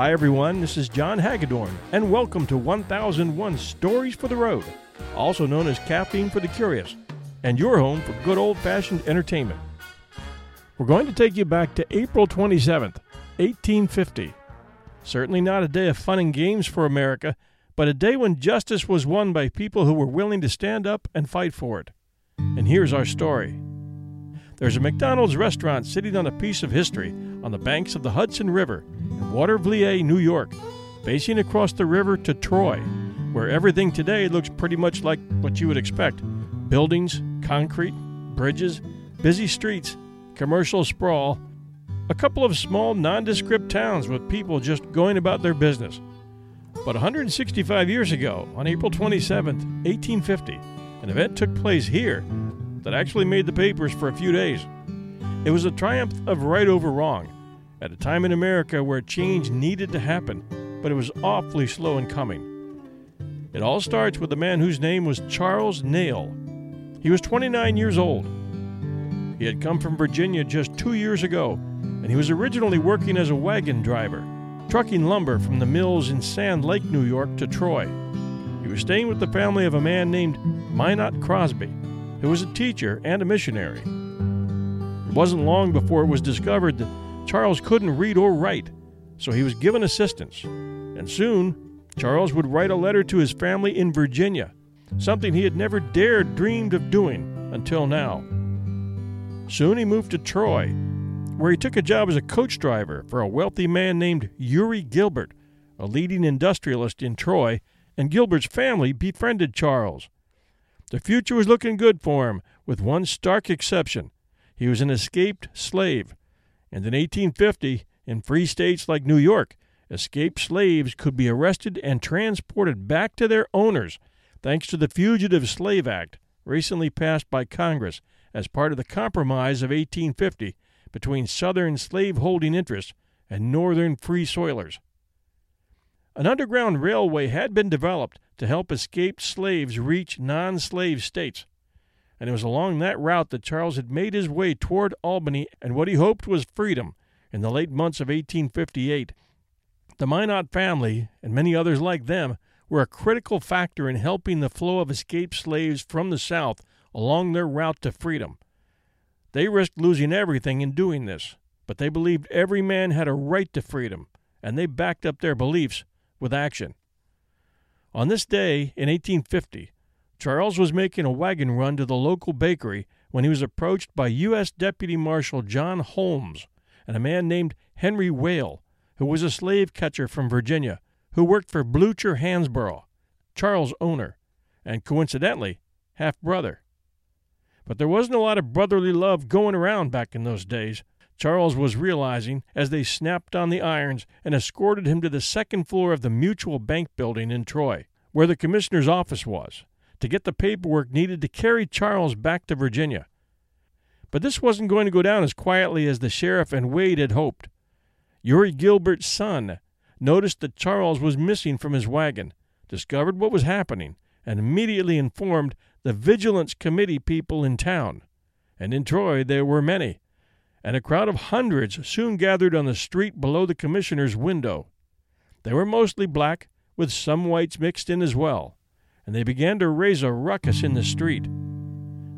Hi, everyone. This is John Hagedorn, and welcome to 1001 Stories for the Road, also known as Caffeine for the Curious, and your home for good old fashioned entertainment. We're going to take you back to April 27th, 1850. Certainly not a day of fun and games for America, but a day when justice was won by people who were willing to stand up and fight for it. And here's our story. There's a McDonald's restaurant sitting on a piece of history on the banks of the Hudson River in Watervliet, New York, facing across the river to Troy, where everything today looks pretty much like what you would expect buildings, concrete, bridges, busy streets, commercial sprawl, a couple of small nondescript towns with people just going about their business. But 165 years ago, on April 27, 1850, an event took place here that actually made the papers for a few days. It was a triumph of right over wrong, at a time in America where change needed to happen, but it was awfully slow in coming. It all starts with a man whose name was Charles Nalle. He was 29 years old. He had come from Virginia just two years ago, and he was originally working as a wagon driver, trucking lumber from the mills in Sand Lake, New York to Troy. He was staying with the family of a man named Minot Crosby who was a teacher and a missionary. It wasn't long before it was discovered that Charles couldn't read or write, so he was given assistance. And soon, Charles would write a letter to his family in Virginia, something he had never dared dreamed of doing until now. Soon he moved to Troy, where he took a job as a coach driver for a wealthy man named Uri Gilbert, a leading industrialist in Troy, and Gilbert's family befriended Charles. The future was looking good for him, with one stark exception. He was an escaped slave. And in 1850, in free states like New York, escaped slaves could be arrested and transported back to their owners thanks to the Fugitive Slave Act, recently passed by Congress as part of the Compromise of 1850 between Southern slaveholding interests and Northern free soilers. An underground railway had been developed to help escaped slaves reach non slave states. And it was along that route that Charles had made his way toward Albany and what he hoped was freedom in the late months of 1858. The Minot family, and many others like them, were a critical factor in helping the flow of escaped slaves from the South along their route to freedom. They risked losing everything in doing this, but they believed every man had a right to freedom, and they backed up their beliefs with action. On this day in 1850, Charles was making a wagon run to the local bakery when he was approached by U.S. Deputy Marshal John Holmes and a man named Henry Whale, who was a slave catcher from Virginia, who worked for Blucher Hansbrough, Charles' owner, and coincidentally, half brother. But there wasn't a lot of brotherly love going around back in those days, Charles was realizing as they snapped on the irons and escorted him to the second floor of the Mutual Bank building in Troy, where the commissioner's office was, to get the paperwork needed to carry Charles back to Virginia. But this wasn't going to go down as quietly as the sheriff and Wade had hoped. Uri Gilbert's son noticed that Charles was missing from his wagon, discovered what was happening, and immediately informed the Vigilance Committee people in town. And in Troy there were many and a crowd of hundreds soon gathered on the street below the commissioner's window. They were mostly black, with some whites mixed in as well, and they began to raise a ruckus in the street.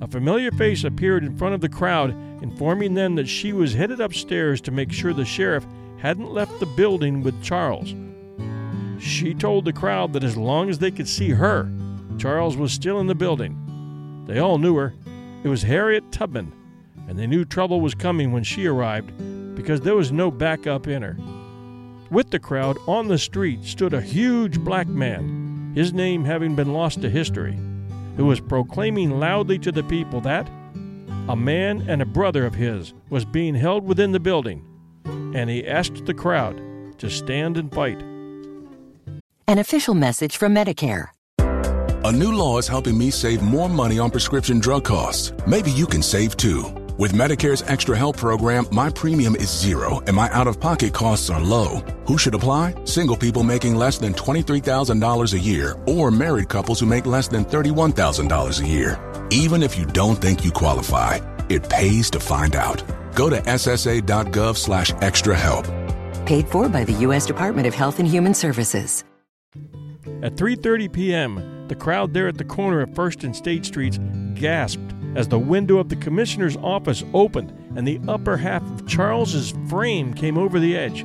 A familiar face appeared in front of the crowd, informing them that she was headed upstairs to make sure the sheriff hadn't left the building with Charles. She told the crowd that as long as they could see her, Charles was still in the building. They all knew her. It was Harriet Tubman, and they knew trouble was coming when she arrived because there was no backup in her. With the crowd on the street stood a huge black man, his name having been lost to history, who was proclaiming loudly to the people that a man and a brother of his was being held within the building, and he asked the crowd to stand and fight. An official message from Medicare. A new law is helping me save more money on prescription drug costs. Maybe you can save too. With Medicare's Extra Help program, my premium is zero and my out of pocket costs are low. Who should apply? Single people making less than $23,000 a year or married couples who make less than $31,000 a year. Even if you don't think you qualify, it pays to find out. Go to ssa.gov slash extra help. Paid for by the U.S. Department of Health and Human Services. At 3:30 p.m., the crowd there at the corner of First and State Streets gasped as the window of the commissioner's office opened and the upper half of Charles's frame came over the edge,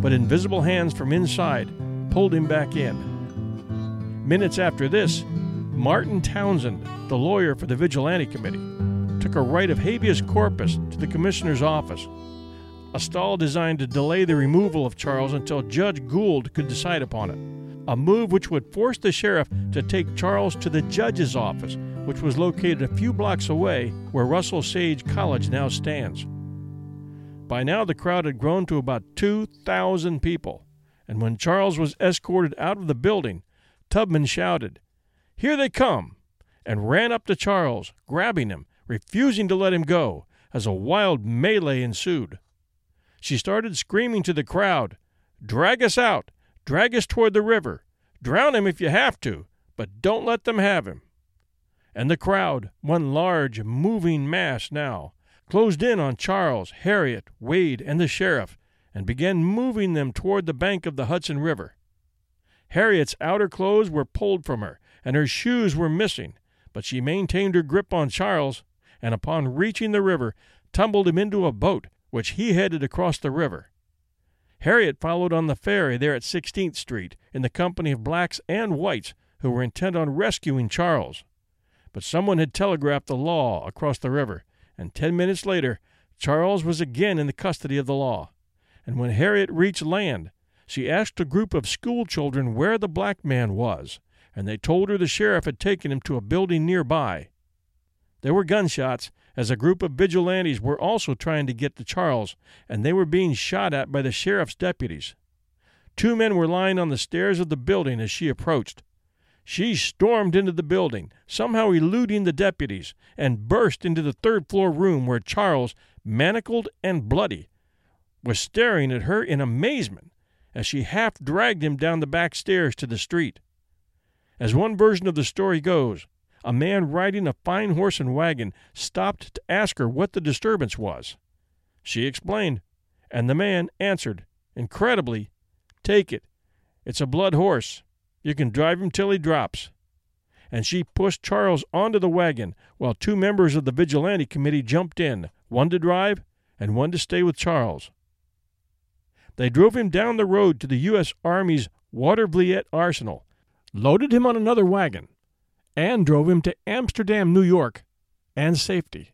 but invisible hands from inside pulled him back in. Minutes after this, Martin Townsend, the lawyer for the Vigilante Committee, took a right of habeas corpus to the commissioner's office, a stall designed to delay the removal of Charles until Judge Gould could decide upon it, a move which would force the sheriff to take Charles to the judge's office which was located a few blocks away where Russell Sage College now stands. By now, the crowd had grown to about 2,000 people, and when Charles was escorted out of the building, Tubman shouted, Here they come! and ran up to Charles, grabbing him, refusing to let him go, as a wild melee ensued. She started screaming to the crowd, Drag us out! Drag us toward the river! Drown him if you have to, but don't let them have him and the crowd, one large, moving mass now, closed in on Charles, Harriet, Wade, and the sheriff, and began moving them toward the bank of the Hudson River. Harriet's outer clothes were pulled from her, and her shoes were missing, but she maintained her grip on Charles, and upon reaching the river, tumbled him into a boat, which he headed across the river. Harriet followed on the ferry there at Sixteenth Street, in the company of blacks and whites who were intent on rescuing Charles but someone had telegraphed the law across the river, and ten minutes later Charles was again in the custody of the law. And when Harriet reached land, she asked a group of school children where the black man was, and they told her the sheriff had taken him to a building nearby. There were gunshots, as a group of vigilantes were also trying to get to Charles, and they were being shot at by the sheriff's deputies. Two men were lying on the stairs of the building as she approached. She stormed into the building, somehow eluding the deputies, and burst into the third floor room where Charles, manacled and bloody, was staring at her in amazement as she half dragged him down the back stairs to the street. As one version of the story goes, a man riding a fine horse and wagon stopped to ask her what the disturbance was. She explained, and the man answered, incredibly, Take it. It's a blood horse. You can drive him till he drops. And she pushed Charles onto the wagon while two members of the vigilante committee jumped in, one to drive and one to stay with Charles. They drove him down the road to the U.S. Army's Watervliet Arsenal, loaded him on another wagon, and drove him to Amsterdam, New York, and safety.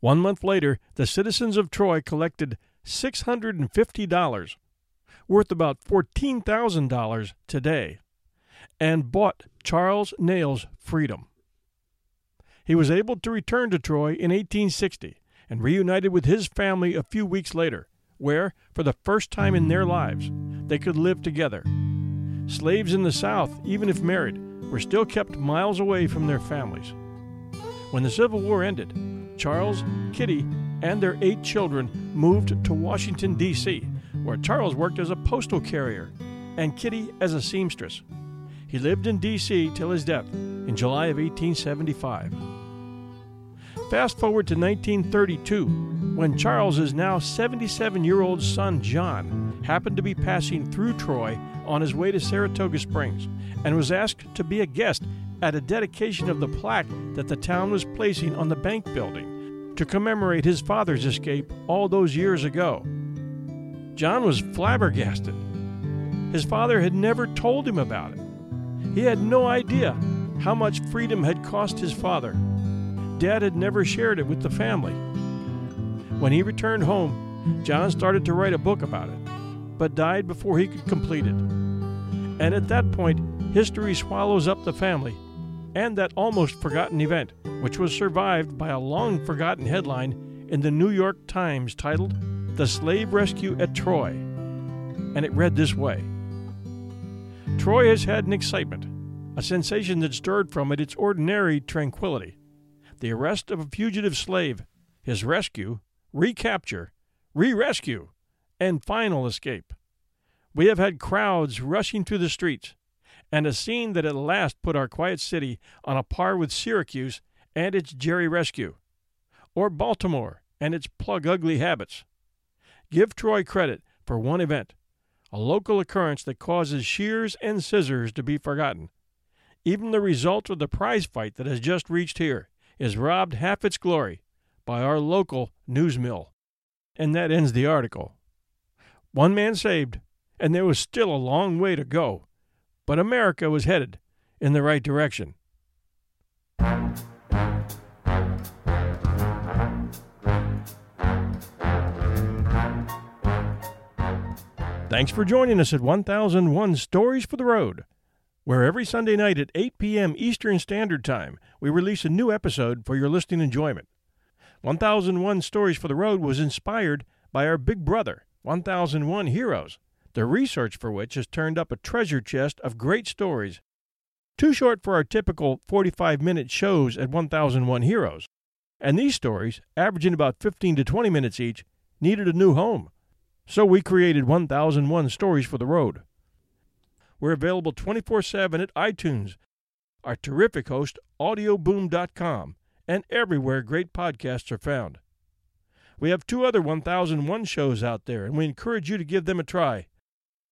One month later, the citizens of Troy collected $650 worth about $14,000 today, and bought Charles Nalle's freedom. He was able to return to Troy in 1860 and reunited with his family a few weeks later, where, for the first time in their lives, they could live together. Slaves in the South, even if married, were still kept miles away from their families. When the Civil War ended, Charles, Kitty, and their eight children moved to Washington, D.C., where Charles worked as a postal carrier and Kitty as a seamstress. He lived in D.C. till his death in July of 1875. Fast forward to 1932, when Charles's now 77 year old son John happened to be passing through Troy on his way to Saratoga Springs and was asked to be a guest at a dedication of the plaque that the town was placing on the bank building to commemorate his father's escape all those years ago. John was flabbergasted. His father had never told him about it. He had no idea how much freedom had cost his father. Dad had never shared it with the family. When he returned home, John started to write a book about it, but died before he could complete it. And at that point, history swallows up the family and that almost forgotten event, which was survived by a long forgotten headline in the New York Times titled The Slave Rescue at Troy. And it read this way Troy has had an excitement, a sensation that stirred from it its ordinary tranquility. The arrest of a fugitive slave, his rescue, recapture, re rescue, and final escape. We have had crowds rushing through the streets, and a scene that at last put our quiet city on a par with Syracuse and its Jerry Rescue, or Baltimore and its plug ugly habits. Give Troy credit for one event, a local occurrence that causes shears and scissors to be forgotten. Even the result of the prize fight that has just reached here is robbed half its glory by our local news mill. And that ends the article. One man saved, and there was still a long way to go, but America was headed in the right direction. Thanks for joining us at 1001 Stories for the Road, where every Sunday night at 8 p.m. Eastern Standard Time we release a new episode for your listening enjoyment. 1001 Stories for the Road was inspired by our big brother, 1001 Heroes, the research for which has turned up a treasure chest of great stories. Too short for our typical 45 minute shows at 1001 Heroes. And these stories, averaging about 15 to 20 minutes each, needed a new home. So we created 1001 Stories for the Road. We're available 24 7 at iTunes, our terrific host, audioboom.com, and everywhere great podcasts are found. We have two other 1001 shows out there, and we encourage you to give them a try.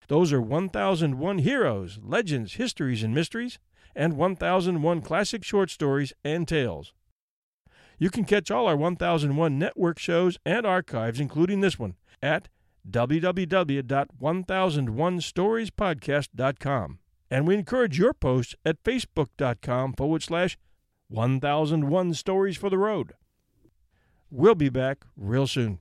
Those are 1001 Heroes, Legends, Histories, and Mysteries, and 1001 Classic Short Stories and Tales. You can catch all our 1001 network shows and archives, including this one, at www.1001storiespodcast.com. And we encourage your posts at facebook.com forward slash 1001 Stories for the Road. We'll be back real soon.